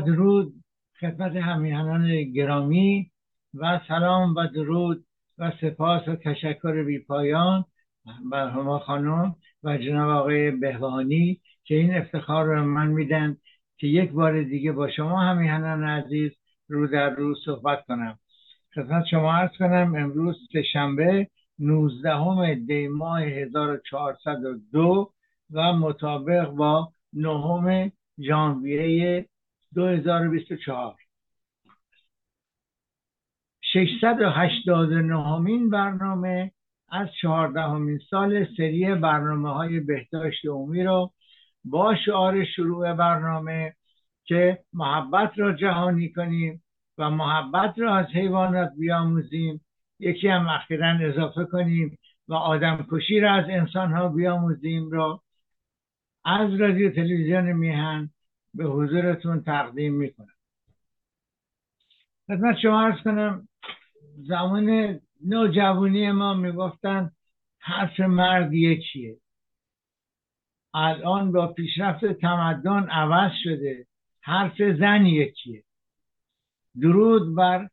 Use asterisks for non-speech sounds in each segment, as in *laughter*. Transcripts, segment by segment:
درود خدمت همیهنان گرامی و سلام و درود و سپاس و تشکر بی پایان بر خانم و جناب آقای بهوانی که این افتخار رو من میدن که یک بار دیگه با شما همیهنان عزیز رو در رو صحبت کنم. خدمت شما عرض کنم امروز شنبه 19 دی ماه 1402 و مطابق با نهم ژانویه 2024 689 مین برنامه از چهاردهمین سال سری برنامه های بهداشت عمومی رو با شعار شروع برنامه که محبت را جهانی کنیم و محبت را از حیوانات بیاموزیم. یکی هم اخیرا اضافه کنیم و آدم کشی را از انسان ها بیاموزیم را از رادیو تلویزیون میهن به حضورتون تقدیم می‌کنم. خدمت شما ارز کنم زمان نوجوانی ما می‌گفتن حرف مرد یکیه. الان با پیشرفت تمدن عوض شده حرف زن یکیه. درود بر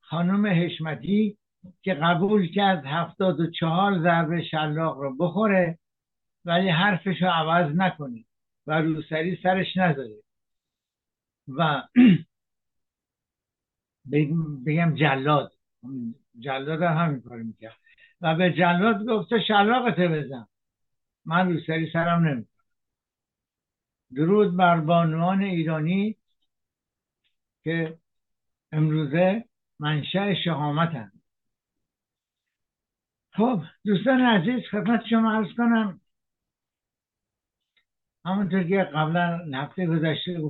خانم حشمتی که قبول کرد هفتاد و چهار ضربه شلاق رو بخوره ولی حرفش رو عوض نکنه و روسری سرش نذاره. و *clears throat* بگم جلاد. جلاد هم همین کار می‌کرد. و به جلاد گفته شلاقت بزن. من روسری سرم نمی‌کنم. درود بر بانوان ایرانی که امروزه منشأ شهامتند خب دوستان عزیز خدمت شما عرض کنم. همونطور که قبلا هفته گذشته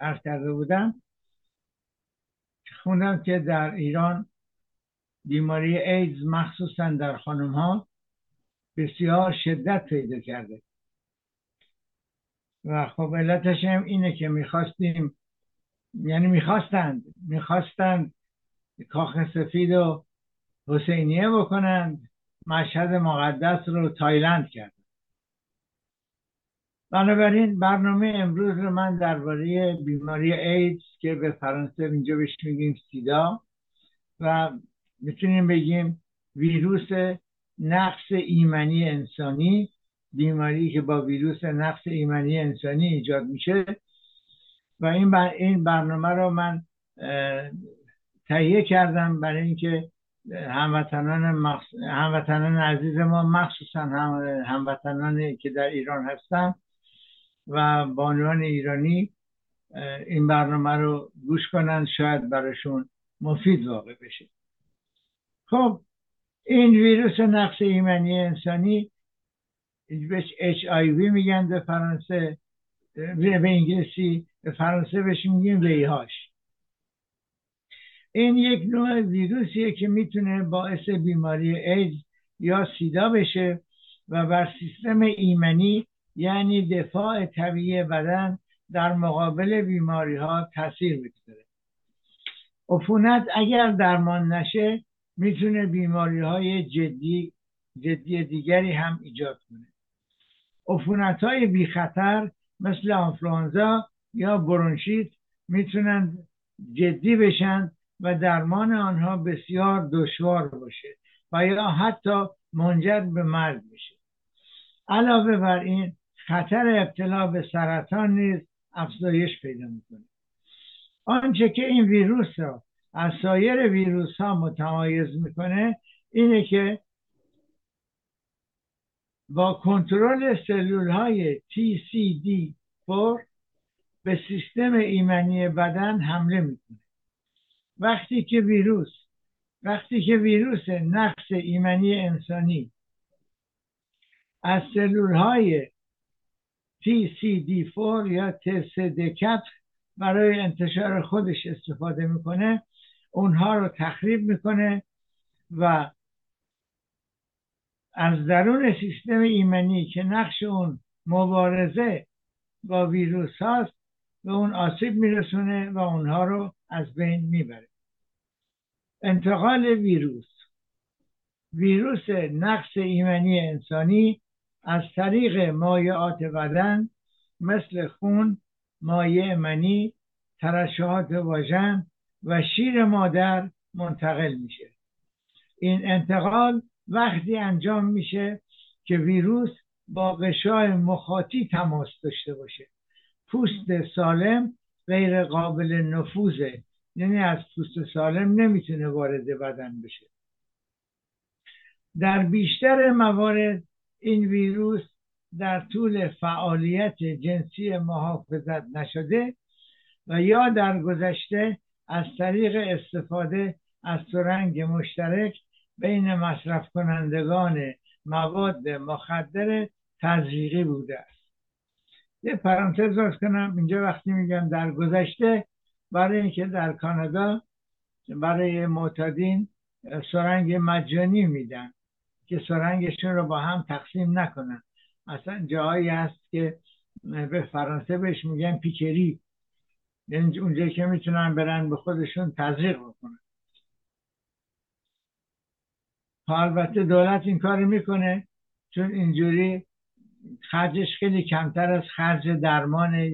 عرض کرده بودم خوندم که در ایران بیماری ایدز مخصوصا در خانم ها بسیار شدت پیدا کرده. و خب علتش هم اینه که می‌خواستیم یعنی می‌خواستند می‌خواستند کاخ سفید و حسینیه بکنند مشهد مقدس رو تایلند کرد. بنابراین برنامه امروز رو من درباره بیماری ایدز که به فرانسه اینجا بهش میگیم سیدا و می‌تونیم بگیم ویروس نقص ایمنی انسانی بیماری که با ویروس نقص ایمنی انسانی ایجاد میشه. و این این برنامه رو من تهیه کردم برای اینکه هموطنان مخص... هموطنان عزیز ما مخصوصا هم... هموطنانی که در ایران هستن و بانوان ایرانی این برنامه رو گوش کنن شاید براشون مفید واقع بشه. خب این ویروس نقص ایمنی انسانی بهش HIV میگن به فرانسه به انگلیسی به فرانسه بهش میگیم ویهاش این یک نوع ویروسیه که می‌تونه باعث بیماری ایدز یا سیدا بشه و بر سیستم ایمنی یعنی دفاع طبیعی بدن در مقابل بیماری ها تاثیر بگذاره عفونت اگر درمان نشه می‌تونه بیماری های جدی جدی دیگری هم ایجاد کنه. عفونت های بی خطر مثل آنفلانزا یا برونشیت می‌تونن جدی بشن و درمان آنها بسیار دشوار باشه و یا حتی منجر به مرگ بشه. علاوه بر این خطر ابتلا به سرطان نیز افزایش پیدا می‌کنه. آنچه که این ویروس را از سایر ویروس ها متمایز می‌کنه اینه که با کنترل سلول های TCD4 به سیستم ایمنی بدن حمله می‌کنه. وقتی که ویروس وقتی که ویروس نقص ایمنی انسانی از سلول های TCD4 یا TCD4 برای انتشار خودش استفاده می‌کنه. اونها رو تخریب می‌کنه و از درون سیستم ایمنی که نقش اون مبارزه با ویروس هاست به اون آسیب میرسونه و اونها رو از بین می‌بره. انتقال ویروس. ویروس نقص ایمنی انسانی از طریق مایعات بدن مثل خون، مایع منی، ترشحات واژن و شیر مادر منتقل میشه. این انتقال وقتی انجام میشه که ویروس با غشای مخاطی تماس داشته باشه. پوست سالم غیر قابل نفوذه یعنی از پوست سالم نمی‌تونه وارد بدن بشه. در بیشتر موارد این ویروس در طول فعالیت جنسی محافظت نشده و یا در گذشته از طریق استفاده از سرنگ مشترک بین مصرف کنندگان مواد مخدر تزریقی بوده است. یه پرانتز باز کنم. اینجا وقتی میگم در گذشته برای اینکه در کانادا برای معتادین سرنگ مجانی میدن. که سرنگشون رو با هم تقسیم نکنن. اصلا جایی هست که به فرانسه بهش میگن پیکری. یعنی اونجایی که می‌تونن برن به خودشون تزریق بکنن. البته دولت این کار می‌کنه چون اینجوری خرجش خیلی کمتر از خرج درمان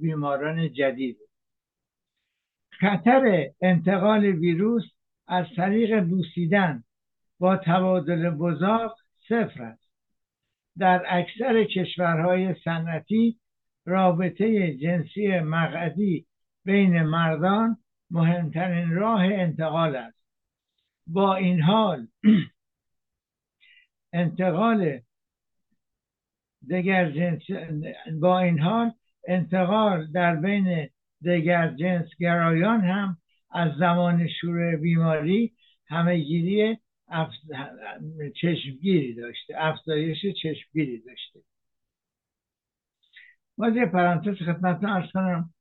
بیماران جدید. خطر انتقال ویروس از طریق بوسیدن. با تبادل بزاق صفر است. در اکثر کشورهای صنعتی رابطه جنسی مقعدی بین مردان مهمترین راه انتقال است. با این حال *clears throat* انتقال دگر جنس با این حال انتقال در بین دگر جنس گرایان هم از زمان شروع بیماری همهگیری اف... چشمگیری داشته افزایش چشمگیری داشته. باز یه پرانتز خدمتتون ارز کنم.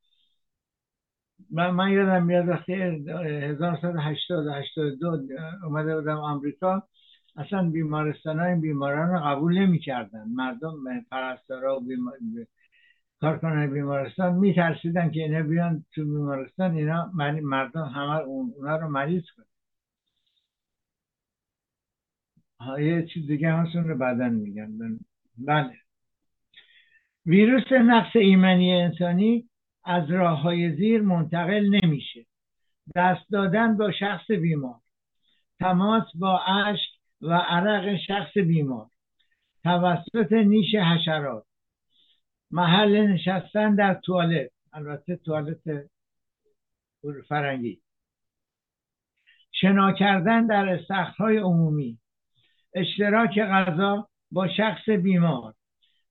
من, من یادم میاد وقتی 1980 82 اومده بودم آمریکا اصلا بیمارستان های بیماران رو قبول نمی کردن مردم پرستارا و بیمار... کارکنان بیمارستان میترسیدن که اینا بیان تو بیمارستان اینا مردم همه اونا رو مریض کنن. یه چیز دیگه همسون رو بدن میگن. بله. ویروس نقص ایمنی انسانی از راه های زیر منتقل نمیشه. دست دادن با شخص بیمار. تماس با اشک و عرق شخص بیمار. توسط نیش حشرات. محل نشستن در توالت. البته توالت فرنگی. شنا کردن در استخرهای عمومی. اشتراک غذا با شخص بیمار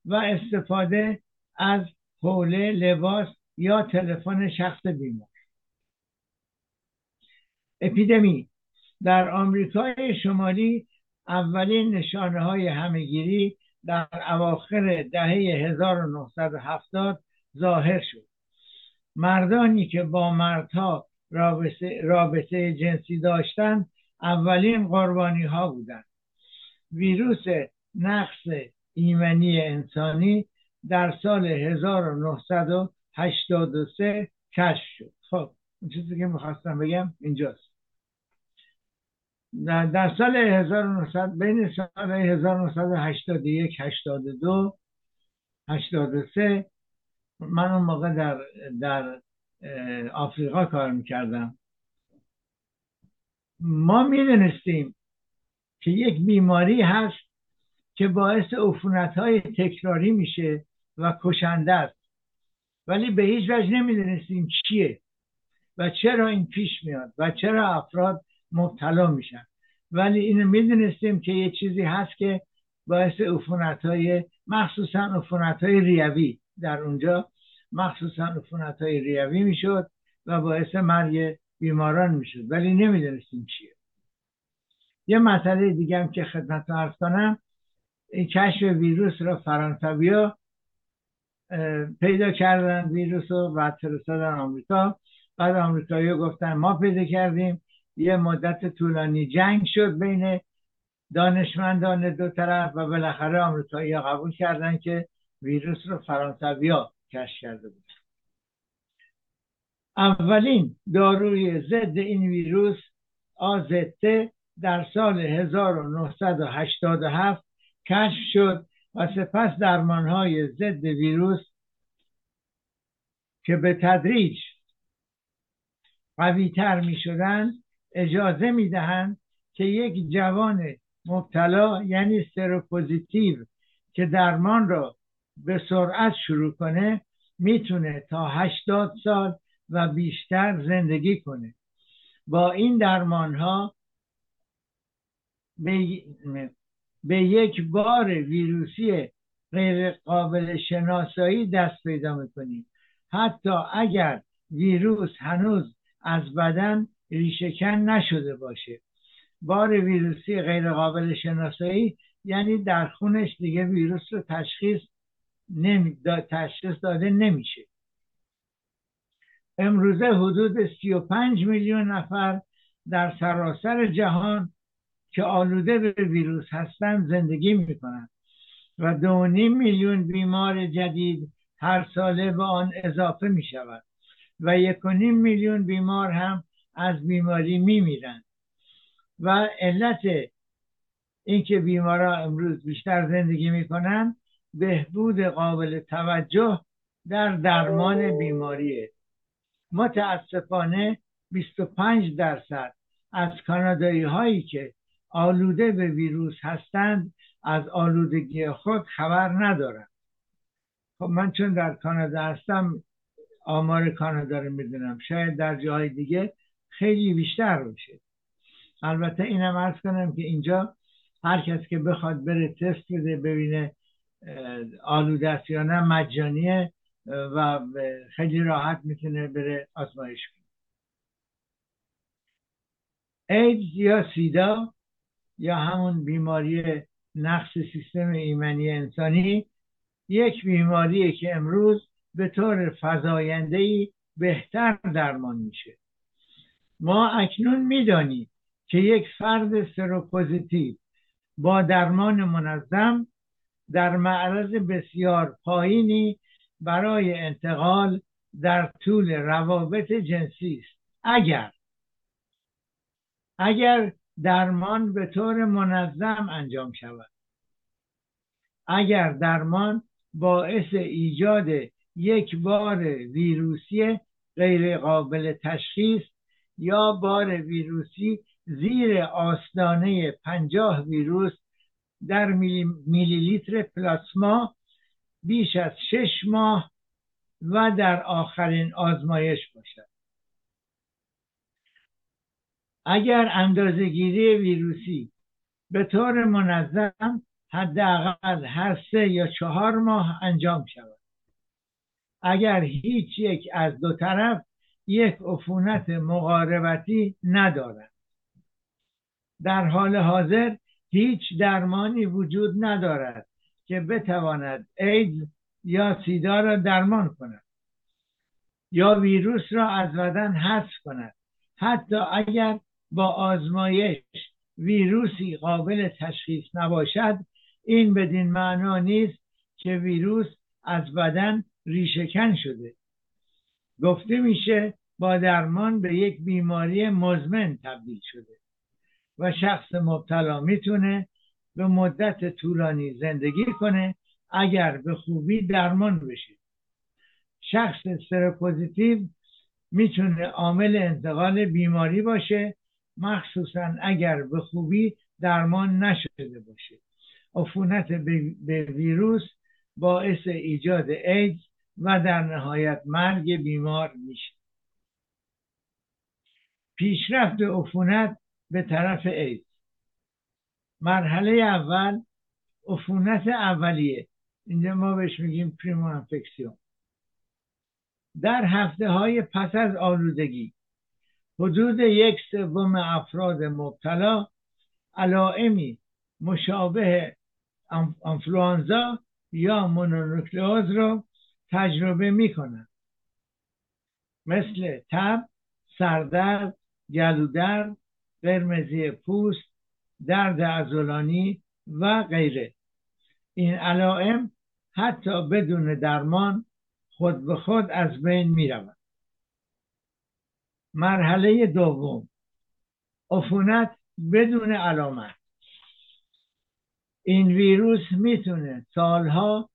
و استفاده از حوله لباس یا تلفن شخص بیمار. اپیدمی. در آمریکای شمالی اولین نشانه های همهگیری در اواخر دهه 1970 ظاهر شد. مردانی که با مردها رابطه, رابطه جنسی داشتند اولین قربانی ها بودند. ویروس نقص ایمنی انسانی در سال 1983 کشف شد. خب این چیزی که می‌خواستم بگم اینجاست. در سال 1900 بین سال 1981 82 83 من اون موقع در در آفریقا کار می‌کردم. ما می‌دونستیم که یک بیماری هست که باعث عفونت های تکراری میشه و کشنده است. ولی به هیچ وجه نمی‌دونستیم چیه و چرا این پیش میاد و چرا افراد مبتلا میشن. ولی اینو می‌دونستیم که یه چیزی هست که باعث عفونت های مخصوصا عفونت های ریوی در اونجا مخصوصا عفونت های ریوی می‌شد و باعث مرگ بیماران می‌شد. ولی نمی‌دونستیم چیه. یه مسئله دیگه هم که خدمت ارز کنم. کشف ویروس را فرانسویا پیدا کردن ویروس رو بعد فرستادن آمریکا. بعد آمریکایی گفتن ما پیدا کردیم. یه مدت طولانی جنگ شد بین دانشمندان دو طرف و بالاخره آمریکایی قبول کردن که ویروس رو فرانسویا کشف کرده بود. اولین داروی ضد این ویروس آزته در سال 1987 کشف شد و سپس درمانهای ضد ویروس که به تدریج قویتر می شدن اجازه می دهند که یک جوان مبتلا یعنی سروپوزیتیو که درمان را به سرعت شروع کنه می‌تونه تا 80 سال و بیشتر زندگی کنه. با این درمان ها به, به یک بار ویروسی غیر قابل شناسایی دست پیدا می‌کنیم. حتی اگر ویروس هنوز از بدن ریشهکن نشده باشه. بار ویروسی غیر قابل شناسایی یعنی در خونش دیگه ویروس رو تشخیص نمی تشخیص داده نمیشه. امروزه حدود 35 میلیون نفر در سراسر جهان که آلوده به ویروس هستند زندگی می‌کنند و دو میلیون بیمار جدید هر ساله به آن اضافه می شود و یک میلیون بیمار هم از بیماری می میرند و علت اینکه بیمارا امروز بیشتر زندگی می‌کنن بهبود قابل توجه در درمان بیماریه. متاسفانه 25 درصد از کانادایی هایی که آلوده به ویروس هستند از آلودگی خود خبر ندارند خب من چون در کانادا هستم آمار کانادا رو می‌دونم. شاید در جاهای دیگه خیلی بیشتر باشه. البته اینم ارز کنم که اینجا هر کس که بخواد بره تست بده ببینه آلوده است یا نه مجانیه و خیلی راحت می‌تونه بره آزمایش کنه. ایدز یا سیدا؟ یا همون بیماری نقص سیستم ایمنی انسانی یک بیماریه که امروز به طور فضاینده بهتر درمان میشه. ما اکنون می‌دانیم که یک فرد سروپوزیتیو با درمان منظم در معرض بسیار پایینی برای انتقال در طول روابط جنسی است. اگر اگر درمان به طور منظم انجام شود. اگر درمان باعث ایجاد یک بار ویروسی غیر قابل تشخیص یا بار ویروسی زیر آستانه پنجاه ویروس در میلی لیتر پلاسما بیش از شش ماه و در آخرین آزمایش باشد. اگر اندازهگیری ویروسی به طور منظم حداقل هر سه یا چهار ماه انجام شود. اگر هیچ یک از دو طرف یک عفونت مقاربتی ندارد. در حال حاضر هیچ درمانی وجود ندارد که بتواند ایدز یا سیدا را درمان کند یا ویروس را از بدن حذف کند. حتی اگر با آزمایش ویروسی قابل تشخیص نباشد این بدین معنا نیست که ویروس از بدن ریشهکن شده. گفته میشه با درمان به یک بیماری مزمن تبدیل شده و شخص مبتلا می‌تونه به مدت طولانی زندگی کنه اگر به خوبی درمان بشه. شخص سروپوزیتیو می‌تونه عامل انتقال بیماری باشه مخصوصا اگر به خوبی درمان نشده باشه. عفونت به ویروس باعث ایجاد ایدز و در نهایت مرگ بیمار میشه. پیشرفت عفونت به طرف ایدز. مرحله اول عفونت اولیه. اینجا ما بهش میگیم پریمو انفکسیون در هفته های پس از آلودگی حدود یک سوم افراد مبتلا علائمی مشابه انفلوانزا یا مونونوکلئوز رو تجربه می‌کنن مثل تب سردرد گلودرد قرمزی پوست درد ازولانی و غیره این علائم حتی بدون درمان خود به خود از بین می رود. مرحله دوم. عفونت بدون علامت. این ویروس می‌تونه سالها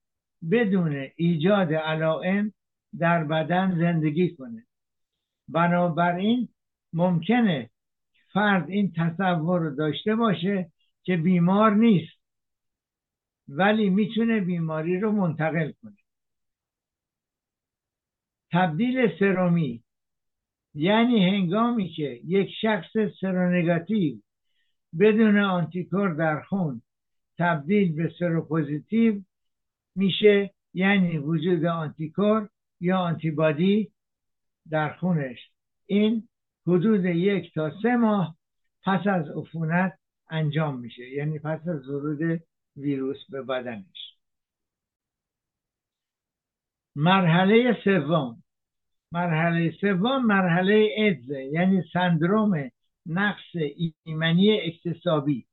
بدون ایجاد علائم در بدن زندگی کنه. بنابراین ممکنه فرد این تصور رو داشته باشه که بیمار نیست ولی می‌تونه بیماری رو منتقل کنه. تبدیل سرومی یعنی هنگامی که یک شخص séronégatif بدون anticorps در خون تبدیل به séropositif میشه یعنی وجود anticorps یا آنتیبادی در خونش. این حدود یک تا سه ماه پس از عفونت انجام میشه یعنی پس از ورود ویروس به بدنش. مرحله سوم. مرحله سوم مرحله ادزه یعنی سندروم نقص ایمنی اکتسابی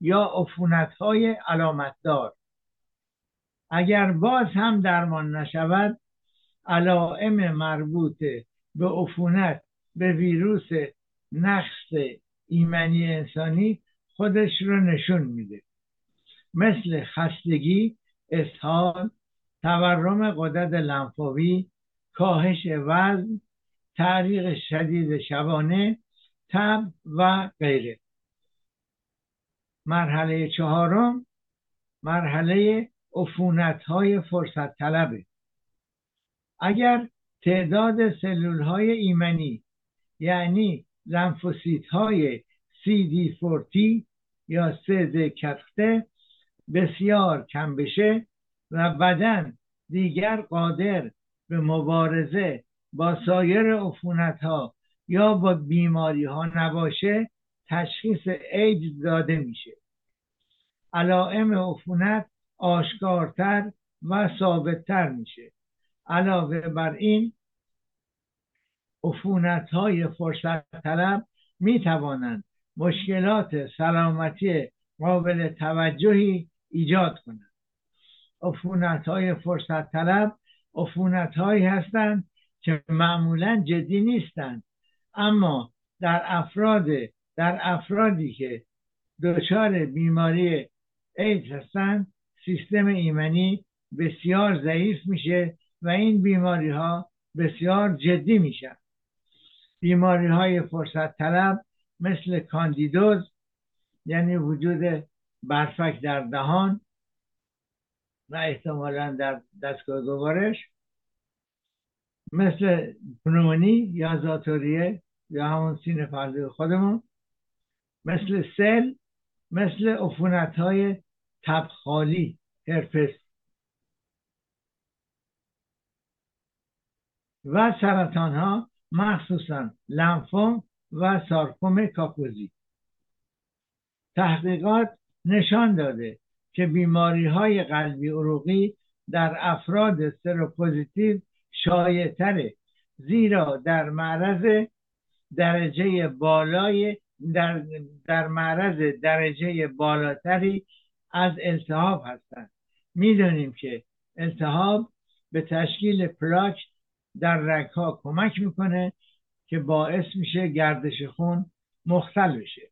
یا عفونت های علامتدار. اگر باز هم درمان نشود علائم مربوط به عفونت به ویروس نقص ایمنی انسانی خودش رو نشون میده. مثل خستگی اسهال تورم قدرت لنفاوی کاهش وزن تعریق شدید شبانه تب و غیره. مرحله چهارم مرحله عفونت های فرصت طلبه اگر تعداد سلول های ایمنی یعنی لنفوسیت های CD40 یا سد کتخته بسیار کم بشه و بدن دیگر قادر به مبارزه با سایر عفونت ها یا با بیماری ها نباشه تشخیص ایدز داده میشه. علائم عفونت آشکارتر و ثابتتر میشه. علاوه بر این عفونت های فرصت طلب می توانند مشکلات سلامتی قابل توجهی ایجاد کنند. عفونت های فرصت طلب عفونت هایی هستند که معمولا جدی نیستند. اما در افراد در افرادی که دچار بیماری ایدز هستند سیستم ایمنی بسیار ضعیف میشه و این بیماری ها بسیار جدی میشن. بیماری های فرصت طلب مثل کاندیدوز یعنی وجود برفک در دهان و احتمالا در دستگاه گوارش مثل پنومونی یا زاتوریه یا همون سینه پرده خودمون مثل سل مثل عفونت های تبخالی هرپس. و سرطان ها مخصوصا لنفوم و سارکوم کاپوزی تحقیقات نشان داده که بیماری های قلبی عروقی در افراد سروپوزیتیو شایع زیرا در معرض درجه بالای در, در معرض درجه بالاتری از التهاب هستند. می‌دونیم که التهاب به تشکیل پلاک در رگها کمک می‌کنه که باعث میشه گردش خون مختل بشه.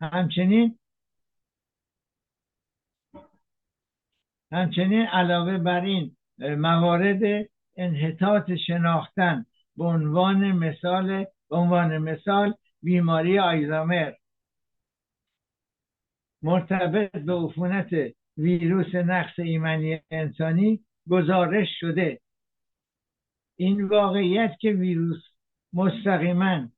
همچنین همچنین علاوه بر این موارد انحطاط شناختن به عنوان مثال به عنوان مثال بیماری آیزامر. مرتبط به عفونت ویروس نقص ایمنی انسانی گزارش شده. این واقعیت که ویروس مستقیما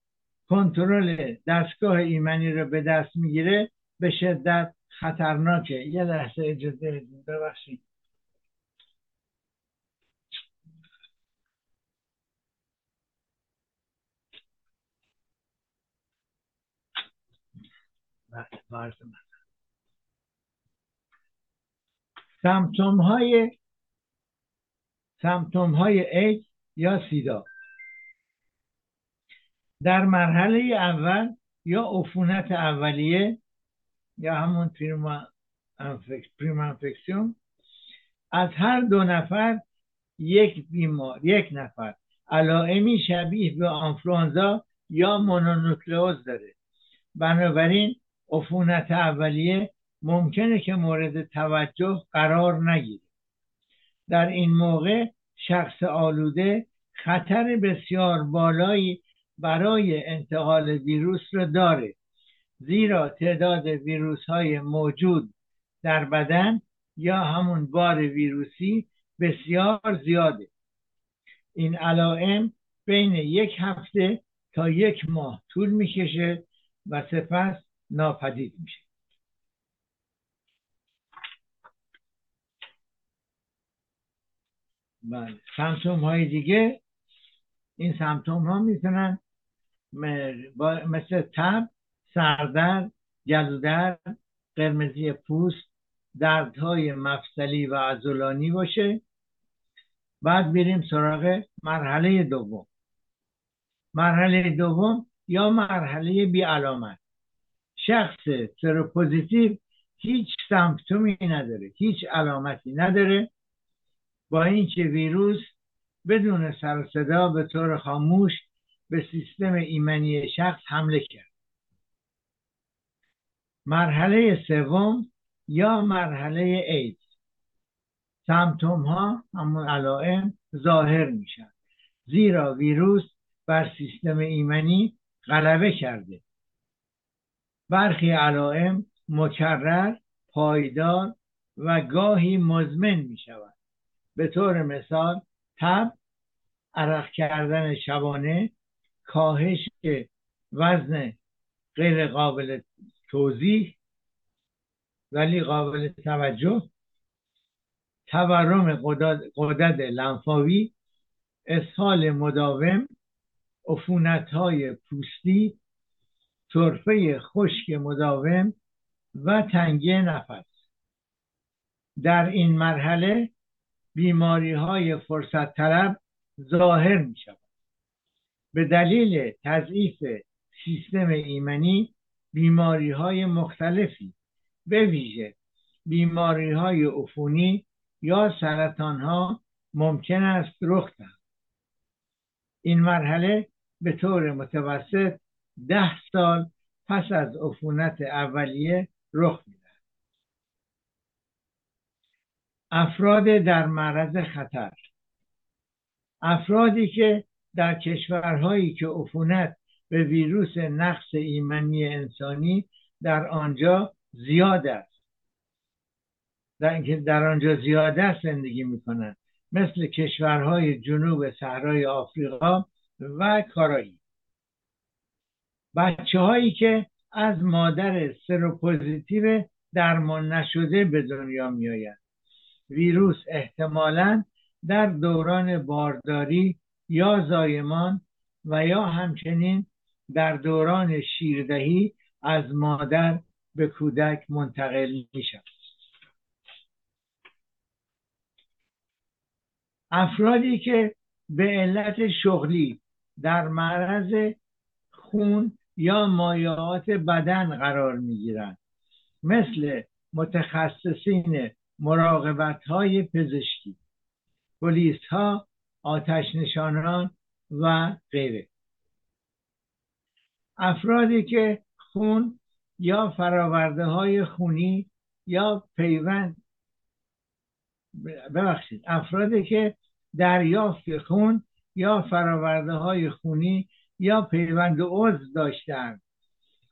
کنترل دستگاه ایمنی رو به دست می‌گیره به شدت خطرناکه. یه لحظه اجازه ببخشید. سمتوم های سمتوم های ایک یا سیدا در مرحله اول یا عفونت اولیه یا همون پریما انفکسیون. از هر دو نفر یک بیمار یک نفر. علائمی شبیه به آنفلانزا یا مونونوکلئوز داره. بنابراین عفونت اولیه ممکنه که مورد توجه قرار نگیره. در این موقع شخص آلوده خطر بسیار بالایی برای انتقال ویروس را داره. زیرا تعداد ویروس های موجود در بدن یا همون بار ویروسی بسیار زیاده. این علائم بین یک هفته تا یک ماه طول می‌کشه و سپس ناپدید میشه. بله سمتوم های دیگه. این سمتوم ها می‌تونن مثل تب سردرد گلودرد قرمزی پوست دردهای مفصلی و عضلانی باشه. بعد بریم سراغ مرحله دوم. مرحله دوم یا مرحله بی علامت شخص سروپوزیتیو هیچ سمپتومی نداره هیچ علامتی نداره. با اینکه ویروس بدون سر صدا به طور خاموش به سیستم ایمنی شخص حمله کرد. مرحله سوم یا مرحله ایدز. سمتوم ها همون علائم ظاهر میشن. زیرا ویروس بر سیستم ایمنی غلبه کرده. برخی علائم مکرر پایدار و گاهی مزمن می شود به طور مثال تب عرق کردن شبانه کاهش وزن غیر قابل توضیح ولی قابل توجه. تورم قدرت لنفاوی اسهال مداوم عفونت های پوستی طرفه خشک مداوم و تنگی نفس. در این مرحله بیماری های فرصت طلب ظاهر می شود به دلیل تضعیف سیستم ایمنی بیماری های مختلفی به ویژه بیماری های عفونی یا سرطان ها ممکن است رخ دهد. این مرحله به طور متوسط ده سال پس از عفونت اولیه رخ می‌دهد. افراد در معرض خطر افرادی که در کشورهایی که عفونت به ویروس نقص ایمنی انسانی در آنجا زیاد است. در اینکه در آنجا زیاد است زندگی می‌کنند مثل کشورهای جنوب صحرای آفریقا و کارایی. بچه هایی که از مادر سروپوزیتیو درمان نشده به دنیا میآیند. ویروس احتمالا در دوران بارداری یا زایمان و یا همچنین در دوران شیردهی از مادر به کودک منتقل می شود افرادی که به علت شغلی در معرض خون یا مایعات بدن قرار می گیرند مثل متخصصین مراقبت های پزشکی پلیس ها آتش نشانان و غیره. افرادی که خون یا فراورده های خونی یا پیوند ببخشید افرادی که دریافت خون یا فراورده های خونی یا پیوند عضو داشتند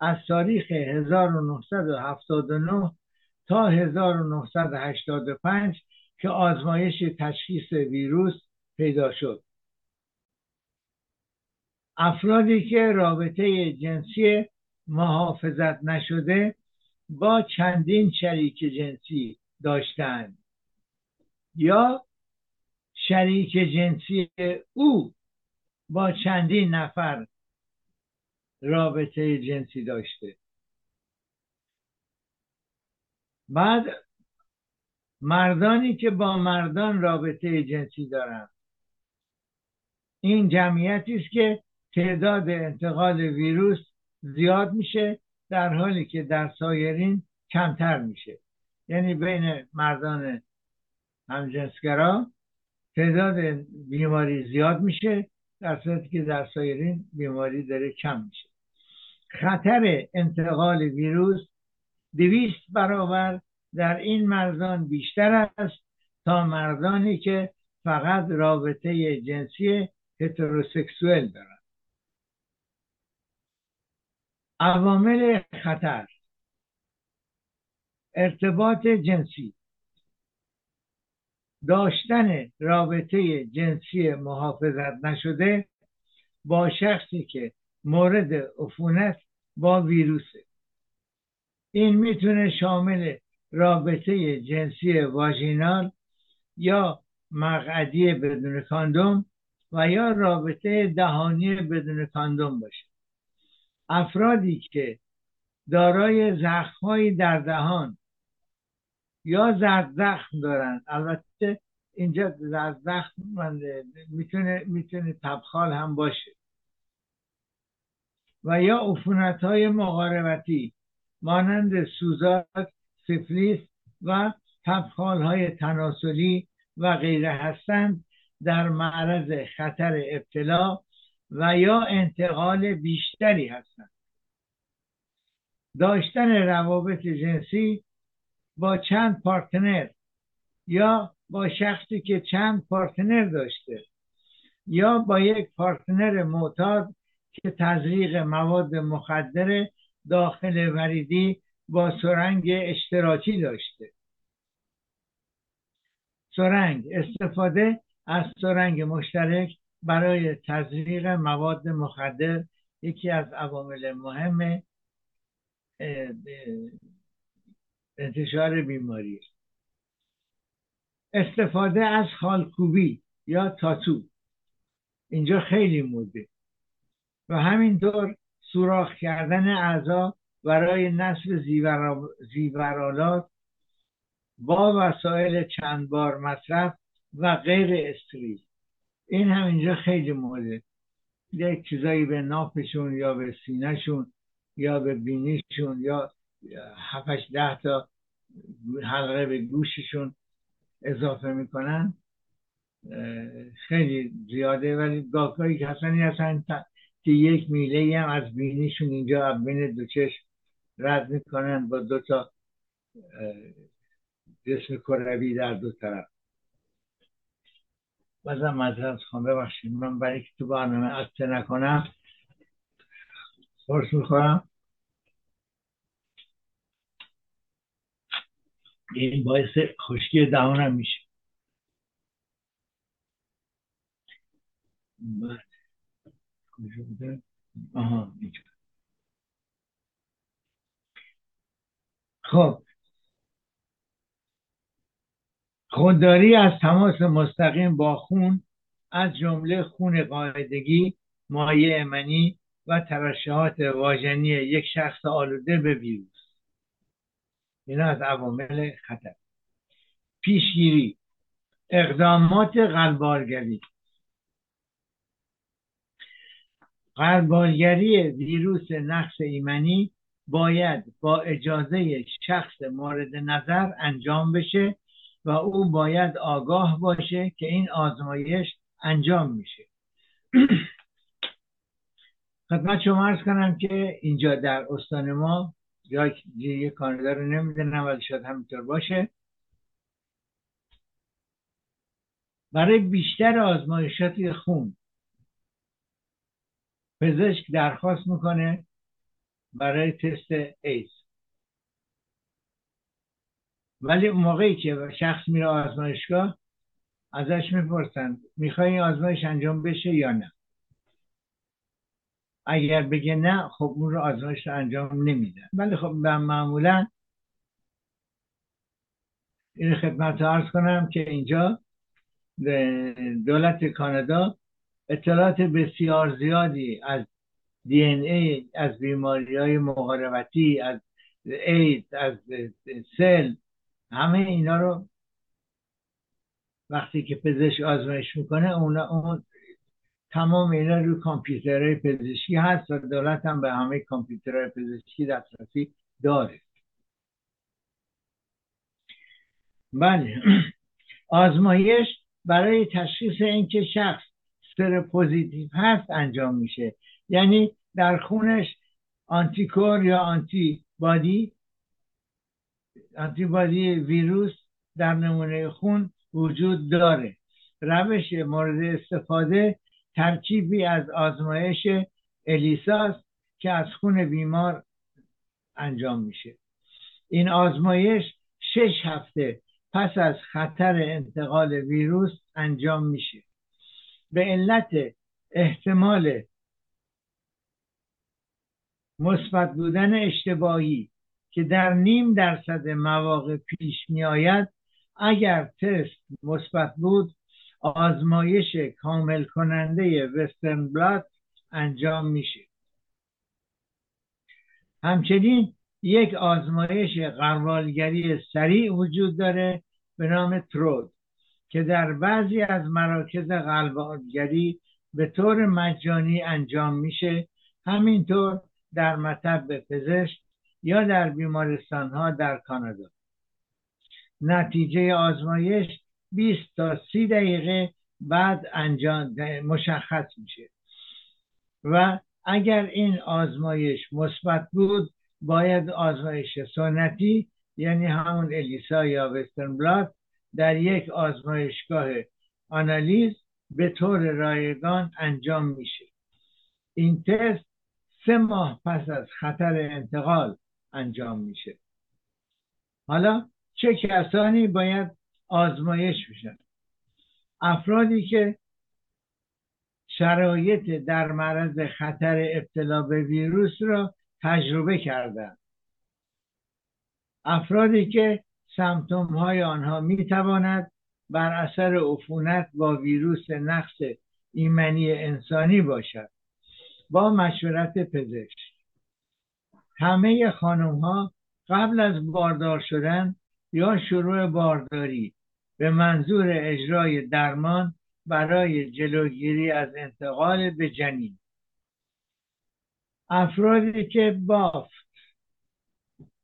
از تاریخ 1979 تا 1985 که آزمایش تشخیص ویروس پیدا شد. افرادی که رابطه جنسی محافظت نشده با چندین شریک جنسی داشتند. یا شریک جنسی او با چندین نفر رابطه جنسی داشته. بعد مردانی که با مردان رابطه جنسی دارند. این جمعیتی است که تعداد انتقال ویروس زیاد میشه در حالی که در سایرین کمتر میشه. یعنی بین مردان همجنسگرا تعداد بیماری زیاد میشه در صورتی که در سایرین بیماری داره کم میشه. خطر انتقال ویروس دویست برابر در این مردان بیشتر است تا مردانی که فقط رابطه جنسی هتروسکسوال دارند. عوامل خطر ارتباط جنسی داشتن رابطه جنسی محافظت نشده با شخصی که مورد عفونت با ویروسه. این می‌تونه شامل رابطه جنسی واژینال یا مقعدی بدون کاندوم و یا رابطه دهانی بدون کاندوم باشه. افرادی که دارای زخمهایی در دهان یا زرد زخم دارن البته اینجا زرد زخم می‌تونه می‌تونه تبخال هم باشه. و یا عفونت های مقاربتی مانند سوزاک سفلیس و تبخال های تناسلی و غیره هستند در معرض خطر ابتلا و یا انتقال بیشتری هستند. داشتن روابط جنسی با چند پارتنر یا با شخصی که چند پارتنر داشته یا با یک پارتنر معتاد که تزریق مواد مخدر داخل وریدی با سرنگ اشتراکی داشته. سرنگ استفاده از سرنگ مشترک برای تزریق مواد مخدر یکی از عوامل مهم انتشار بیماری استفاده از خالکوبی یا تاتو. اینجا خیلی موده و همینطور سوراخ کردن اعضا برای نصب زیورالات با وسایل چند بار مصرف و غیر استریل این هم اینجا خیلی موده یک چیزایی به نافشون یا به سینهشون یا به بینیشون یا هفتش ده تا حلقه به گوششون اضافه می‌کنن. خیلی زیاده ولی گاهگاهی کسانی هستن که یک میله هم از بینیشون اینجا بین دو چشم رد می‌کنن با دو تا جسم کروی در دو طرف. بازم مذرد خواهم ببخشید. من برای که تو برنامه اصته نکنم فرس می‌خورم. این باعث خشکی دهانم میشه. خب. خودداری از تماس مستقیم با خون از جمله خون قاعدگی مایع امنی و ترشحات واژنی یک شخص آلوده به ویروس. اینا از عوامل خطر. پیشگیری اقدامات قلبالگری قلبالگری ویروس نقص ایمنی باید با اجازه شخص مورد نظر انجام بشه و او باید آگاه باشه که این آزمایش انجام میشه. *clears throat* خدمت شما ارز کنم که اینجا در استان ما یا یک کانادا رو نمی‌دونم ولی شاید همینطور باشه. برای بیشتر آزمایشات خون. پزشک درخواست می‌کنه برای تست ایز ولی اون موقعی که شخص میره آزمایشگاه ازش می‌پرسن می‌خوای این آزمایش انجام بشه یا نه؟ اگر بگه نه خب اون رو آزمایش رو انجام نمیدن ولی خب معمولا این خدمت ارز کنم که اینجا دولت کانادا اطلاعات بسیار زیادی از دی این ای از بیماری های مقاربتی از اید از سل همه اینا رو وقتی که پزشک آزمایش می‌کنه اون, اون تمام اینا روی کامپیوترهای پزشکی هست و دولت هم به همه کامپیوترهای پزشکی دسترسی داره. بله. آزمایش برای تشخیص اینکه شخص séropositif هست انجام میشه. یعنی در خونش anticorps یا آنتی بادی آنتی بادی ویروس در نمونه خون وجود داره. روش مورد استفاده ترکیبی از آزمایش ELISA س که از خون بیمار انجام میشه. این آزمایش شش هفته پس از خطر انتقال ویروس انجام میشه. به علت احتمال مثبت بودن اشتباهی که در نیم درصد مواقع پیش می آید اگر تست مثبت بود آزمایش کامل کننده وسترن بلاد انجام میشه همچنین یک آزمایش قربالگری سریع وجود داره به نام ترود که در بعضی از مراکز قربالگری به طور مجانی انجام میشه همینطور در مطب پزشک یا در بیمارستان ها در کانادا. نتیجه آزمایش 20 تا 30 دقیقه بعد انجام مشخص میشه. و اگر این آزمایش مثبت بود باید آزمایش سنتی یعنی همون الیسا یا وسترن بلاد در یک آزمایشگاه آنالیز به طور رایگان انجام میشه. این تست سه ماه پس از خطر انتقال انجام میشه. حالا چه کسانی باید آزمایش بشن؟ افرادی که شرایط در معرض خطر ابتلا به ویروس را تجربه کردند افرادی که سمتوم های آنها می تواند بر اثر عفونت با ویروس نقص ایمنی انسانی باشد. با مشورت پزشک. همه خانم ها قبل از باردار شدن یا شروع بارداری به منظور اجرای درمان برای جلوگیری از انتقال به جنین. افرادی که بافت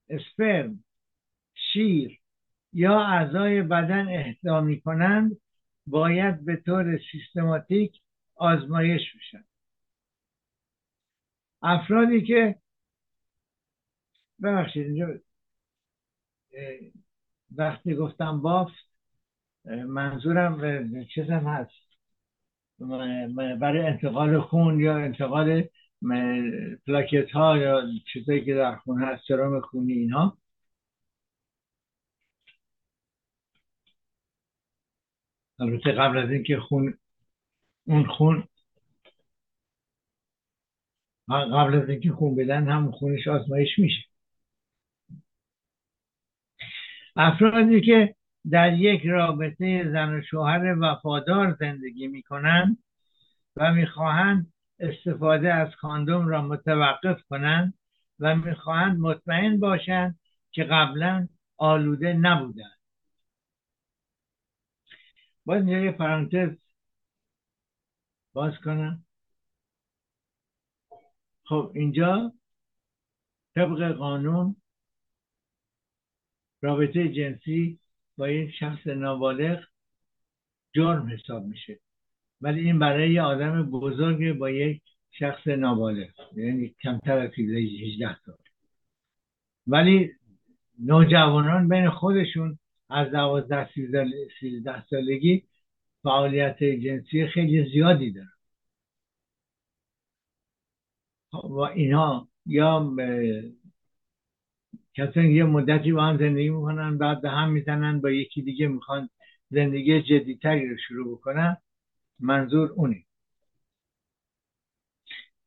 اسپرم شیر یا اعضای بدن اهدا می کنند باید به طور سیستماتیک آزمایش بشن. افرادی که ببخشید اینجا وقتی گفتم بافت منظورم چیزم هست. برای انتقال خون یا انتقال پلاکت ها یا چیزایی که در خون هست سرام خونی اینا. البته قبل از اینکه خون اون خون قبل از اینکه خون بدن هم خونش آزمایش میشه. افرادی که در یک رابطه زن و شوهر وفادار زندگی می‌کنند و می‌خواهند استفاده از کاندوم را متوقف کنند و می‌خواهند مطمئن باشند که قبلا آلوده نبودند. باید اینجا یه پرانتز. باز کنم. خب اینجا طبق قانون رابطه جنسی با یک شخص نابالغ جرم حساب میشه. ولی این برای یه آدم بزرگ با یک شخص نابالغ یعنی کمتر از 18 سال ولی نوجوانان بین خودشون از 12 13 سالگی فعالیت جنسی خیلی زیادی دارن. و اینها یا کسانی یه مدتی با هم زندگی می‌کنن بعد به هم می‌زنن با یکی دیگه می‌خوان زندگی جدیتری رو شروع بکنن. منظور اونه.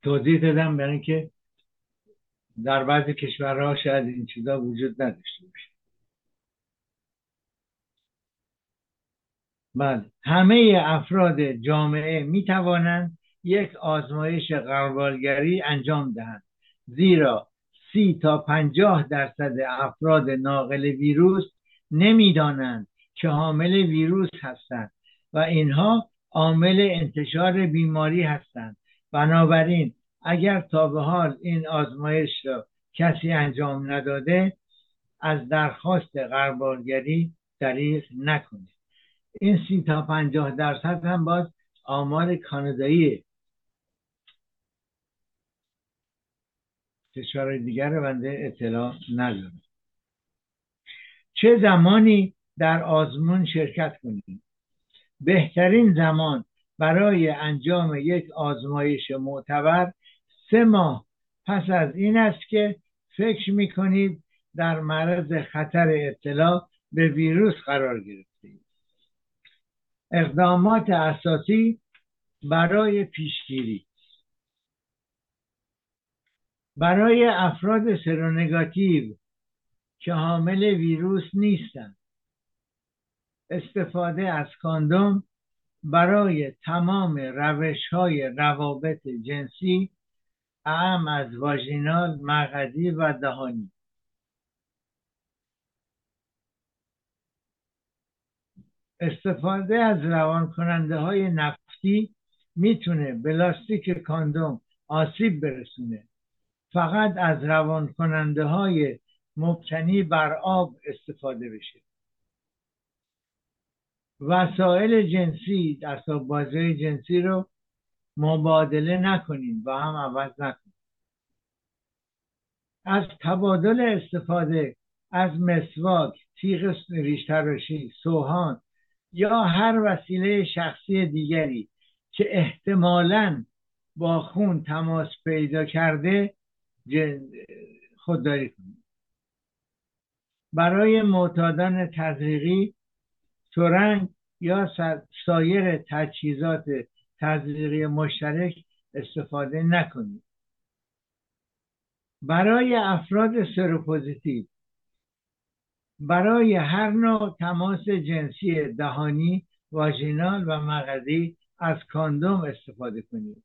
توضیح دادم برای اینکه در بعضی کشورها شاید این چیزا وجود نداشته باشه. بله. همه افراد جامعه می توانند یک آزمایش غربالگری انجام دهند. زیرا سی تا پنجاه درصد افراد ناقل ویروس نمی‌دانند که حامل ویروس هستند و اینها عامل انتشار بیماری هستند. بنابراین اگر تا به حال این آزمایش را کسی انجام نداده از درخواست غربالگری دریغ نکنید. این سی تا پنجاه درصد هم باز آمار کانادایی کشور دیگر بنده اطلاع ندارم. چه زمانی در آزمون شرکت کنید بهترین زمان برای انجام یک آزمایش معتبر سه ماه پس از این است که فکر می کنید در معرض خطر اطلاع به ویروس قرار گرفتید اقدامات اساسی برای پیشگیری برای افراد سرونگاتیو که حامل ویروس نیستند. استفاده از کاندوم برای تمام روش های روابط جنسی اهم از واژینال مغزی و دهانی. استفاده از روان کننده های نفتی می‌تونه بلاستیک کاندوم آسیب برسونه. فقط از روان کننده های مبتنی بر آب استفاده بشه. وسایل جنسی اسباب بازی جنسی رو مبادله نکنیم و هم عوض نکنیم از تبادل استفاده از مسواک تیغ ریش تراشی سوهان یا هر وسیله شخصی دیگری که احتمالا با خون تماس پیدا کرده خودداری کنید برای معتادان تزریقی تورنگ یا سایر تجهیزات تزریقی مشترک استفاده نکنید. برای افراد سروپوزیتیو برای هر نوع تماس جنسی دهانی واژینال و مغزی از کاندوم استفاده کنید.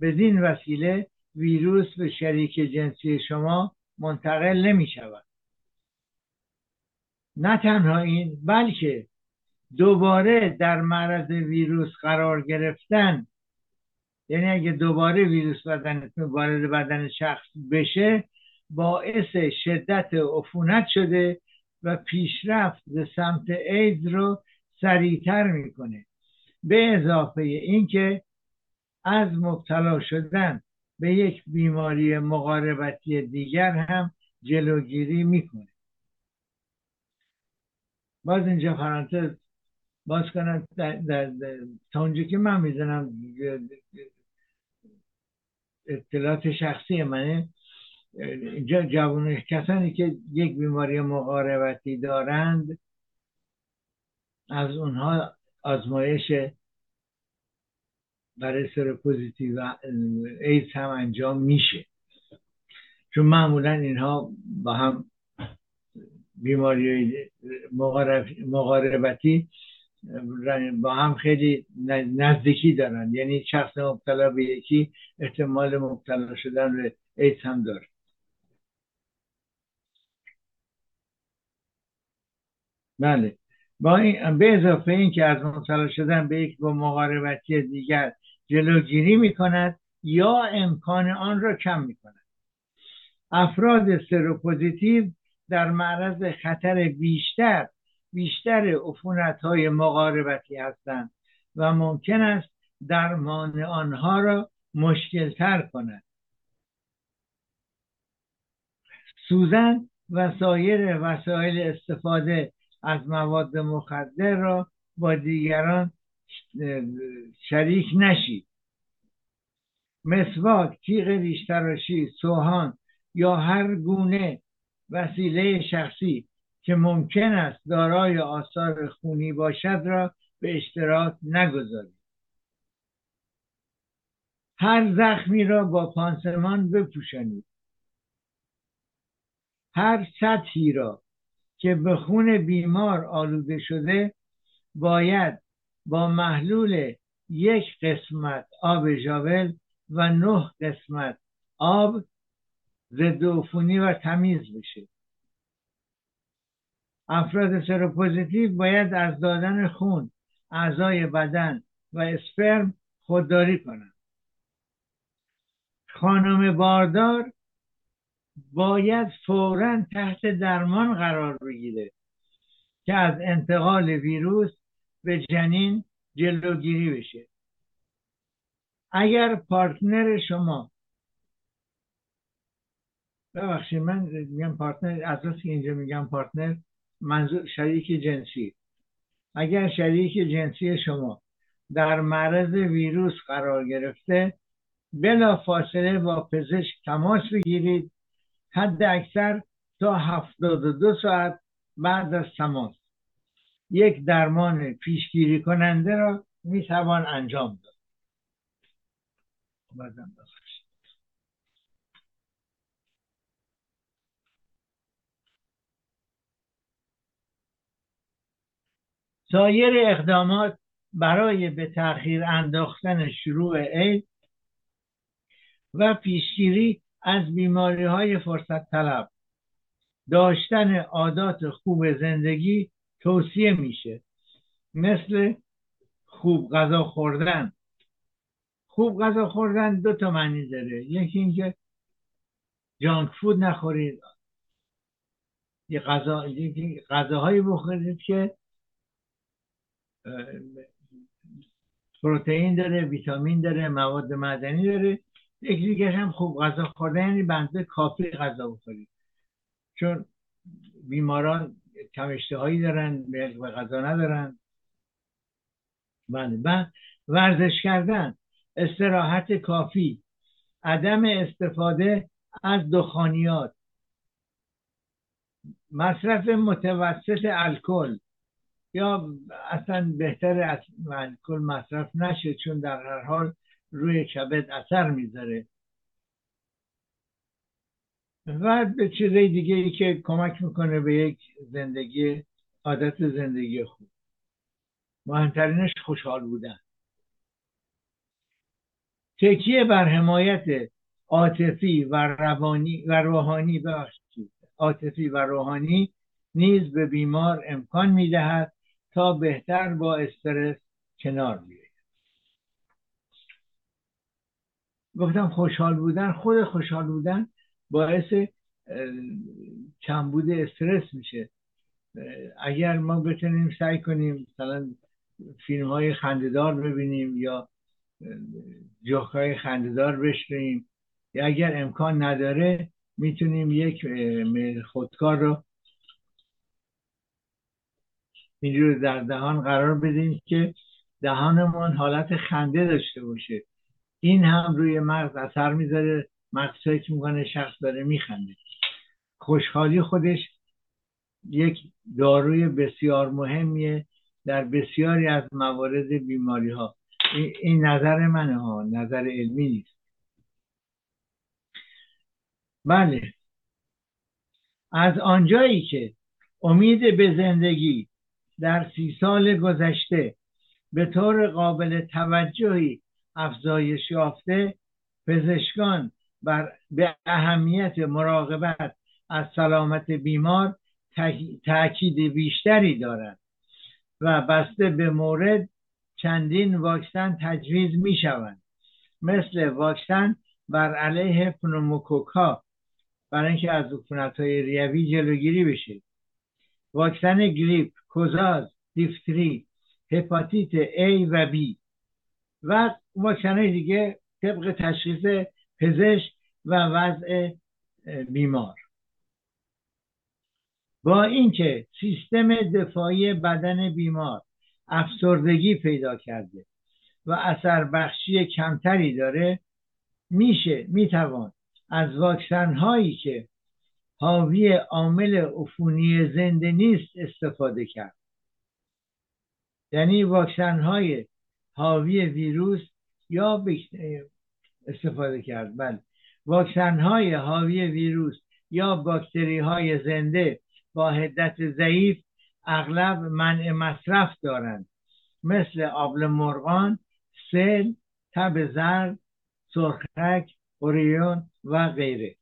بدین وسیله ویروس به شریک جنسی شما منتقل نمی شود نه تنها این بلکه دوباره در معرض ویروس قرار گرفتن یعنی اگه دوباره ویروس بدنتون وارد بدن شخص بشه باعث شدت عفونت شده و پیشرفت به سمت اید رو سریعتر می‌کنه. به اضافه اینکه از مبتلا شدن به یک بیماری مقاربتی دیگر هم جلوگیری می‌کنه. باز اینجا پرانتز باز کنم در, در, تا اونجا که من می‌زنم اطلاعات شخصی منه اینجا جوان کسانی که یک بیماری مقاربتی دارند از اونها آزمایش برای سروپوزیتیو ایدز هم انجام میشه. چون معمولا اینها با هم بیماری مقاربتی با هم خیلی نزدیکی دارن. یعنی شخص مبتلا به یکی احتمال مبتلا شدن به ایدز هم داره. بله. با این به اضافه این که از مبتلا شدن به یک با مقاربتی دیگر جلوگیری می کند یا امکان آن را کم می کند افراد سروپوزیتیو در معرض خطر بیشتر بیشتر عفونت های مقاربتی هستند و ممکن است درمان آنها را مشکل تر کند. سوزن و سایر وسایل استفاده از مواد مخدر را با دیگران شریک نشید مسواک تیغ ریشتراشی سوهان یا هر گونه وسیله شخصی که ممکن است دارای آثار خونی باشد را به اشتراک نگذارید هر زخمی را با پانسمان بپوشانید. هر سطحی را که به خون بیمار آلوده شده باید با محلول یک قسمت آب ژاول و نه قسمت آب ضد و تمیز بشه. افراد سروپوزیتیو باید از دادن خون اعضای بدن و اسپرم خودداری کنند. خانم باردار باید فورا تحت درمان قرار بگیره که از انتقال ویروس به جنین جلوگیری بشه. اگر partner شما ببخشید من میگم partner از اینجا میگم partner منظور شریک جنسی. اگر شریک جنسی شما در معرض ویروس قرار گرفته بلا فاصله با پزشک تماس بگیرید حد اکثر تا هفتاد و دو ساعت بعد از تماس. یک درمان پیشگیری کننده را می توان انجام داد. سایر اقدامات برای به تاخیر انداختن شروع عید و پیشگیری از بیماری های فرصت طلب داشتن عادات خوب زندگی توصیه میشه. مثل خوب غذا خوردن. خوب غذا خوردن دو تا معنی داره. یکی اینکه جانک فود نخورید. یه غذا غذاهایی بخورید که پروتئین داره ویتامین داره مواد معدنی داره. یکی دیگه هم خوب غذا خوردن یعنی بنده کافی غذا بخورید. چون بیماران کم اشتهایی دارن به غذا ندارن. بله ورزش کردن استراحت کافی عدم استفاده از دخانیات مصرف متوسط الکل. یا اصلا بهتر از الکل مصرف نشه چون در هر حال روی کبد اثر می‌ذاره. و به چیزای دیگه ای که کمک می‌کنه به یک زندگی عادت زندگی خوب. مهمترینش خوشحال بودن. تکیه بر حمایت عاطفی و روانی و روحانی ببخشید. عاطفی و روحانی نیز به بیمار امکان می‌دهد تا بهتر با استرس کنار بیاید. گفتم خوشحال بودن خود خوشحال بودن باعث کمبود استرس میشه. اگر ما بتونیم سعی کنیم مثلا فیلم های خنددار ببینیم یا جوک های خنددار بشنیم یا اگر امکان نداره می‌تونیم یک خودکار رو اینجور در دهان قرار بدیم که دهانمون حالت خنده داشته باشه. این هم روی مغز اثر می‌ذاره. مغز فکر می‌کنه شخص داره میخنده. خوشحالی خودش یک داروی بسیار مهمیه در بسیاری از موارد بیماری ها این نظر منه ها نظر علمی نیست. بله. از آنجایی که امید به زندگی در سی سال گذشته به طور قابل توجهی افزایش یافته پزشکان بر به اهمیت مراقبت از سلامت بیمار تاکید بیشتری دارد و بسته به مورد چندین واکسن تجویز می شوند مثل واکسن بر علیه pneumocoque ا برای اینکه از عفونت های ریوی جلوگیری بشه. واکسن grippe کزاز دیفتری هپاتیت A و B و واکسن دیگه طبق تشخیص پزشک و وضع بیمار. با اینکه سیستم دفاعی بدن بیمار افسردگی پیدا کرده و اثر بخشی کمتری داره میشه می‌توان از واکسن هایی که حاوی عامل عفونی زنده نیست استفاده کرد. یعنی واکسن های حاوی ویروس یا استفاده کرد. بله. واکسن های حاوی ویروس یا باکتری های زنده با حدت ضعیف اغلب منع مصرف دارند. مثل آبل مرغان سل تب زرد سرخک اوریون و غیره.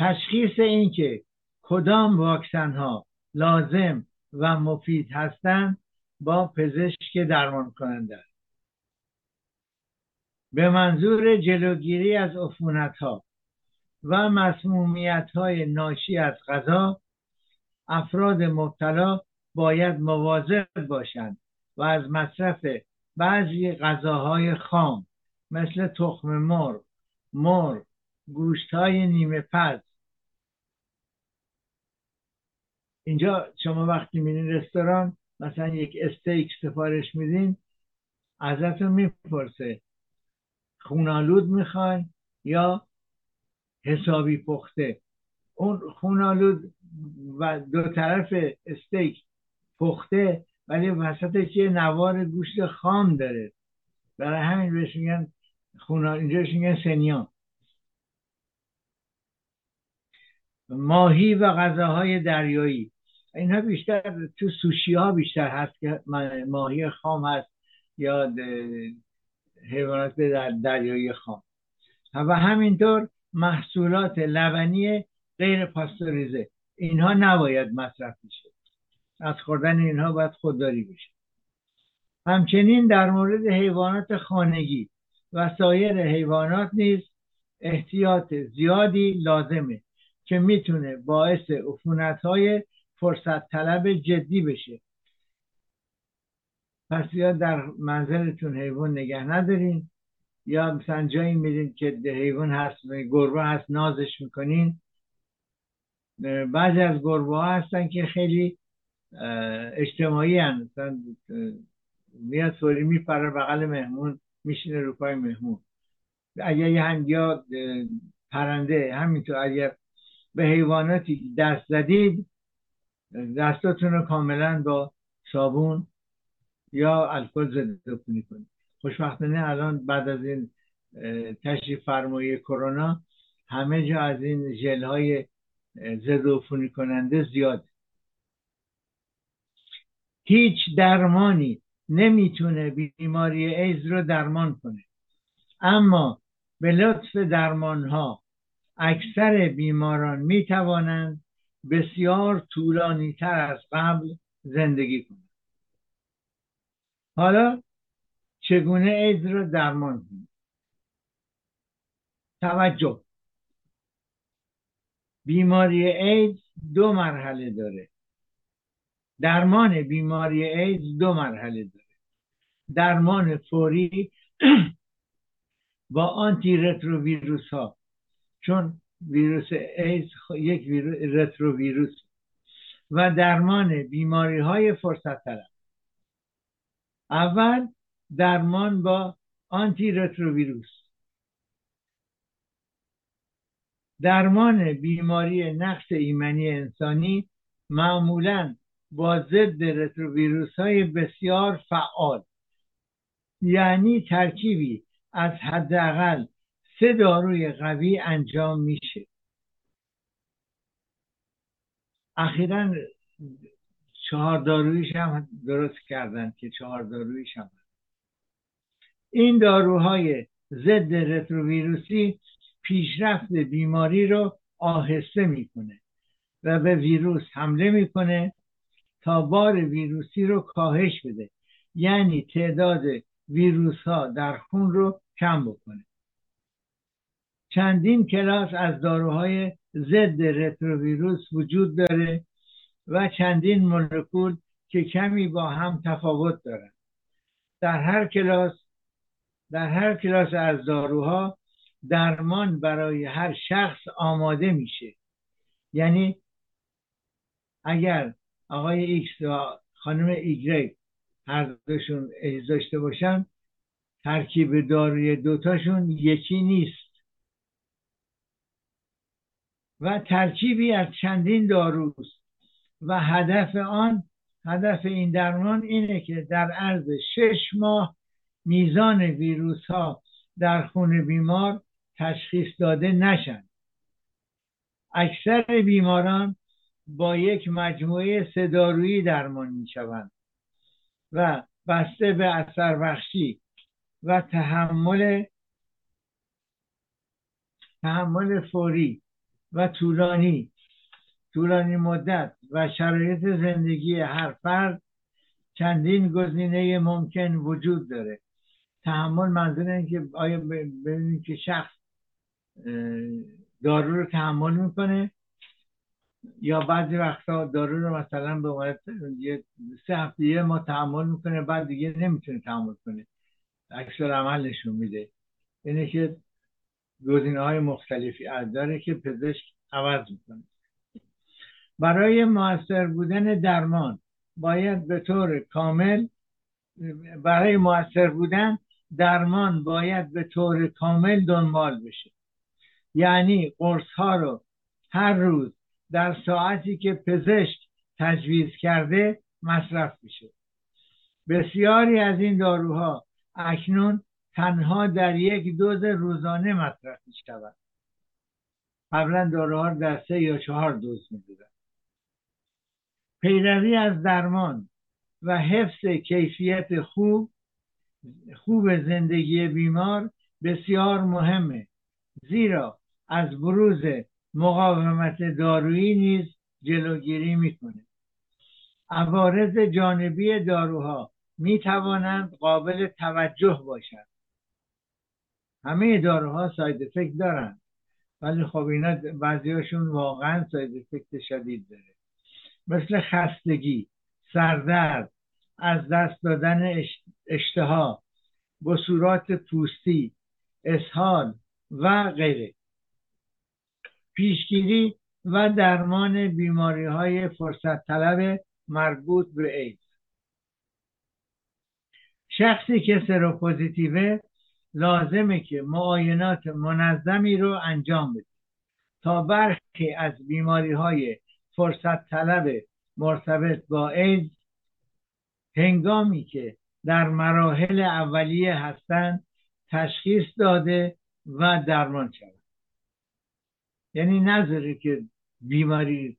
تشخیص اینکه کدام واکسن ها لازم و مفید هستند با پزشک درمان کننده به منظور جلوگیری از عفونت ها و مسمومیت های ناشی از غذا افراد مبتلا باید مواظب باشند و از مصرف بعضی غذاهای خام مثل تخم مرغ مرغ گوشت های نیمه پز. اینجا شما وقتی میرین رستوران مثلا یک استیک سفارش میدین ازتون می‌پرسه خونالود می‌خواین یا حسابی پخته؟ اون خونالود و دو طرف استیک پخته ولی وسطش یه نوار گوشت خام داره. برای همین بهش میگن خونال اینجا میگن سنیان. ماهی و غذاهای دریایی. اینها بیشتر تو سوشی ها بیشتر هست که ماهی خام هست یا حیوانات دریایی خام و همینطور محصولات لبنی غیر پاستوریزه اینها نباید مصرف بشه. از خوردن اینها باید خودداری بشه. همچنین در مورد حیوانات خانگی و سایر حیوانات نیز احتیاط زیادی لازمه که می‌تونه باعث عفونت های فرصت طلب جدی بشه. پس یا در منزلتون حیوان نگه ندارین یا مثلا جایی میرین که حیوان هست گربه هست نازش می‌کنین. بعضی از گربه ها هستن که خیلی اجتماعی هستن. مثلا میاد فوری میپره بغل مهمون میشینه رو پای مهمون. اگر یه یا پرنده همینطور اگر به حیواناتی دست زدید دستاتون رو کاملا با صابون یا الکل ضد عفونی کنید خوشبختانه الان بعد از این تشریف فرمایی کرونا همه جا از این ژل های ضد عفونی کننده زیاد. هیچ درمانی نمی‌تونه بیماری ایز رو درمان کنه. اما به لطف درمان ها اکثر بیماران می‌توانند بسیار طولانی تر از قبل زندگی کنند. حالا چگونه ایدز رو درمان کنید توجه. بیماری ایدز دو مرحله داره. درمان بیماری ایدز دو مرحله داره. درمان فوری *clears throat* با آنتی رتروویروس ها چون ویروس ایدز یک ویروس رتروویروس. و درمان بیماری های فرصت طلب اول درمان با آنتی رتروویروس درمان بیماری نقص ایمنی انسانی معمولا با ضد رتروویروس های بسیار فعال یعنی ترکیبی از حداقل سه داروی قوی انجام میشه. اخیرا چهار دارویش هم درست کردن که چهار دارویش هم. این داروهای ضد رتروویروسی پیشرفت بیماری رو آهسته می‌کنه و به ویروس حمله می‌کنه تا بار ویروسی رو کاهش بده. یعنی تعداد ویروس ها در خون رو کم بکنه. چندین کلاس از داروهای ضد رتروویروس وجود داره. و چندین مولکول که کمی با هم تفاوت دارند در هر کلاس در هر کلاس از داروها درمان برای هر شخص آماده میشه. یعنی اگر آقای ایکس و خانم ایگرگ هر دوشون داشته باشن ترکیب داروی دوتاشون یکی نیست. و ترکیبی از چندین داروست. و هدف آن هدف این درمان اینه که در عرض شش ماه میزان ویروس ها در خون بیمار تشخیص داده نشن. اکثر بیماران با یک مجموعه سدارویی درمان می شوند و بسته به اثر بخشی و تحمل تحمل فوری و طولانی طولانی مدت و شرایط زندگی هر فرد چندین گزینه ممکن وجود داره. تحمل منظور این که آیا ببینید که شخص دارو رو تحمل می‌کنه یا بعضی وقتا دارو رو مثلا به عنوان سه هفته ما تحمل می‌کنه بعد دیگه نمی‌تونه تحمل کنه. اکثر عمل نشون میده. اینه که گزینه های مختلفی از داره که پزشک عوض می‌کنه. برای موثر بودن درمان باید به طور کامل برای موثر بودن درمان باید به طور کامل دنبال بشه. یعنی قرص ها رو هر روز در ساعتی که پزشک تجویز کرده مصرف بشه بسیاری از این داروها اکنون تنها در یک دوز روزانه مصرف می شود قبلا داروها در سه یا چهار دوز می پیروی از درمان و حفظ کیفیت خوب خوب زندگی بیمار بسیار مهمه. زیرا از بروز مقاومت دارویی نیز جلوگیری می‌کنه. عوارض جانبی داروها می توانند قابل توجه باشند. همه داروها ساید افکت دارند. ولی خب اینا بعضیاشون واقعا ساید افکت شدید داره. مثل خستگی سردرد از دست دادن اشتها بسورات پوستی اسهال و غیره. پیشگیری و درمان بیماری های فرصت طلب مربوط به اید شخصی که سروپوزیتیوه لازمه که معاینات منظمی رو انجام بده تا برخی از بیماری های فرصت طلب مرتبط با ایدز هنگامی که در مراحل اولیه هستند تشخیص داده و درمان شود. یعنی نذاره که بیماری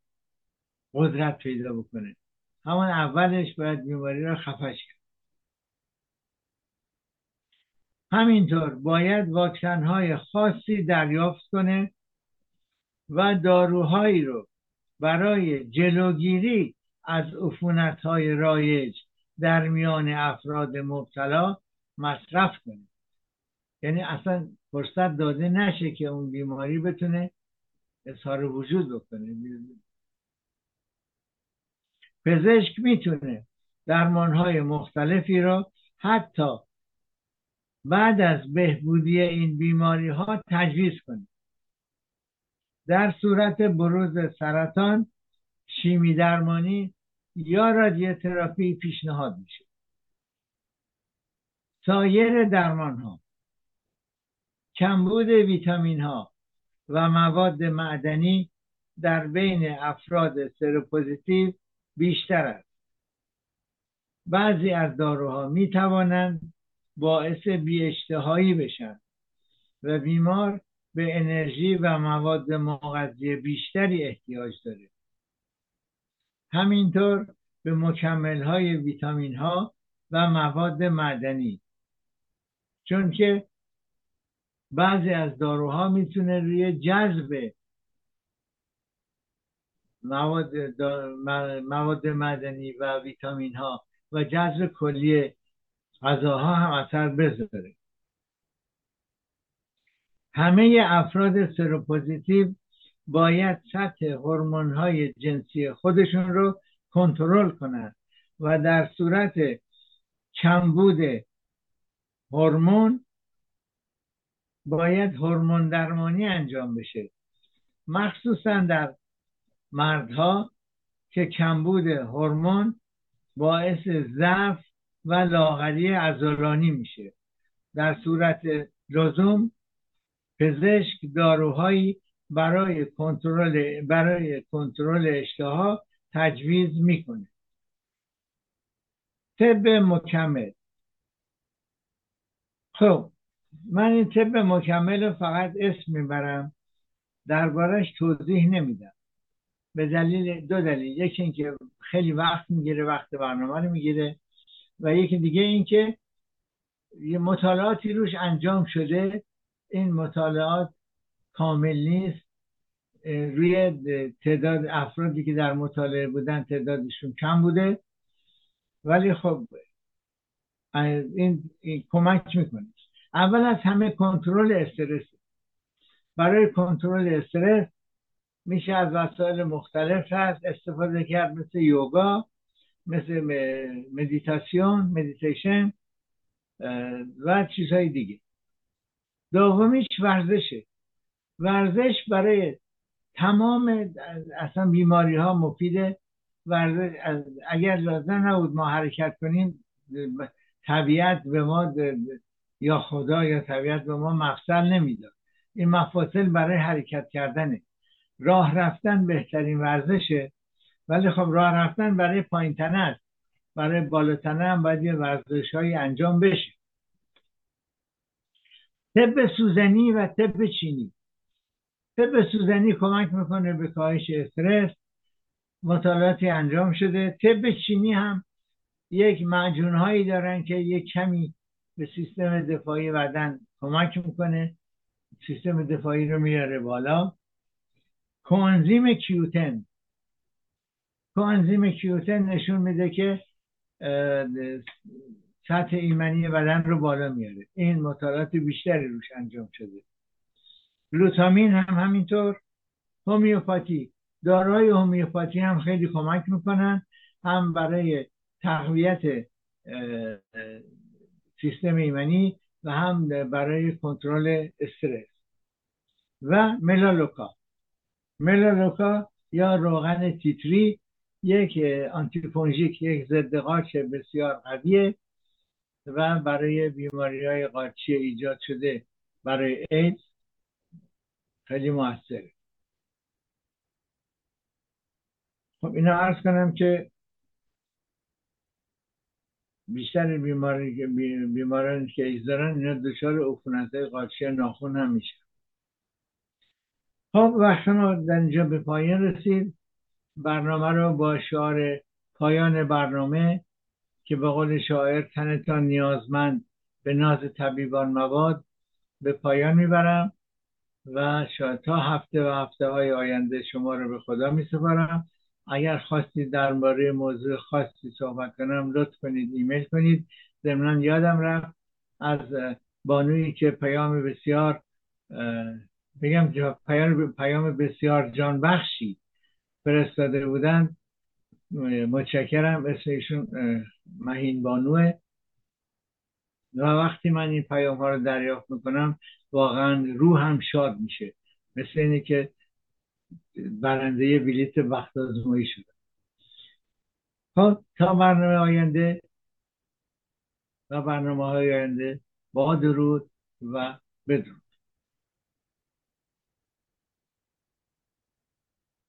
قدرت پیدا بکنه. همان اولش باید بیماری را خفش کرد. همینطور باید واکسن های خاصی دریافت کنه و داروهایی رو برای جلوگیری از عفونت های رایج در میان افراد مبتلا مصرف کنه یعنی اصلا فرصت داده نشه که اون بیماری بتونه اظهار وجود بکنه. پزشک می‌تونه درمان های مختلفی را حتی بعد از بهبودی این بیماری ها تجویز کنه. در صورت بروز سرطان شیمی درمانی یا رادیوتراپی پیشنهاد میشه. سایر درمان ها کمبود ویتامین ها و مواد معدنی در بین افراد سروپوزیتیو بیشتر است. بعضی از داروها می توانند باعث بیاشتهایی بشن و بیمار به انرژی و مواد مغذی بیشتری احتیاج داره. همینطور به مکمل های ویتامین ها و مواد معدنی. چون که بعضی از داروها می‌تونه روی جذب مواد, مواد معدنی و ویتامین ها و جذب کلی غذاها هم اثر بذاره. همه افراد سروپوزیتیو باید سطح هورمون های جنسی خودشون رو کنترل کنند و در صورت کمبود هورمون باید هورمون درمانی انجام بشه. مخصوصا در مردها که کمبود هورمون باعث ضعف و لاغری عضلانی میشه. در صورت لزوم پزشک داروهایی برای کنترل برای کنترل اشتها تجویز می‌کنه. طب مکمل. خب من این طب مکمل رو فقط اسم می‌برم دربارش توضیح نمیدم. به دلیل دو دلیل. یکی اینکه خیلی وقت می‌گیره وقت برنامه رو می‌گیره و یکی دیگه اینکه یه مطالعاتی روش انجام شده این مطالعات کامل نیست. روی تعداد افرادی که در مطالعه بودن تعدادشون کم بوده. ولی خب این, این کمک می‌کنه. اول از همه کنترل استرس. برای کنترل استرس میشه از وسایل مختلف هست. استفاده کرد مثل یوگا مثل méditation meditation و چیزهای دیگه. دومیش ورزشه. ورزش برای تمام اصلا بیماری ها مفیده. ورزش اگر لازم نبود ما حرکت کنیم طبیعت به ما یا خدا یا طبیعت به ما مفصل نمی‌داد. این مفاصل برای حرکت کردنه راه رفتن بهترین ورزشه. ولی خب راه رفتن برای پایین است. برای بالاتنه هم باید یه ورزش های انجام بشه. طب سوزنی و طب چینی. طب سوزنی کمک می‌کنه به کاهش استرس مطالعاتی انجام شده. طب چینی هم یک معجون هایی دارن که یک کمی به سیستم دفاعی بدن کمک می‌کنه. سیستم دفاعی رو میاره بالا. کوانزیم کیوتن. کوانزیم کیوتن نشون میده که سطح ایمنی بدن رو بالا میاره. این مطالعات بیشتری روش انجام شده. گلوتامین هم همینطور. هومیوپاتی. داروهای هومیوپاتی هم خیلی کمک می‌کنن. هم برای تقویت سیستم ایمنی و هم برای کنترل استرس. و ملالوکا. ملالوکا یا روغن تیتری یک آنتیفونژیک یک ضد قارچ بسیار قویه. و برای بیماری های قارچی ایجاد شده برای ایدز خیلی موثره. خب اینا عرض کنم که بیشتر بیماری که بیماران که ایز دارن اینا دچار عفونت های قارچی ناخون هم میشن. خب وقت ما در اینجا به پایان رسید. برنامه رو با شعار پایان برنامه که به قول شاعر تنتان نیازمند به ناز طبیبان مواد به پایان می‌برم و شاید تا هفته و هفته های آینده شما رو به خدا می سپارم اگر خواستید درباره موضوع خاصی صحبت کنم لطف کنید ایمیل کنید. ضمنا یادم رفت از بانویی که پیام بسیار بگم پیام, بسیار جان بخشی فرستاده بودن متشکرم. اسم ایشون مهین بانوه. و وقتی من این پیام ها رو دریافت می‌کنم واقعا روح هم شاد میشه. مثل اینه که برنده بلیت وقت آزمایی شده. خب تا برنامه آینده و برنامه های آینده با درود و بدرود.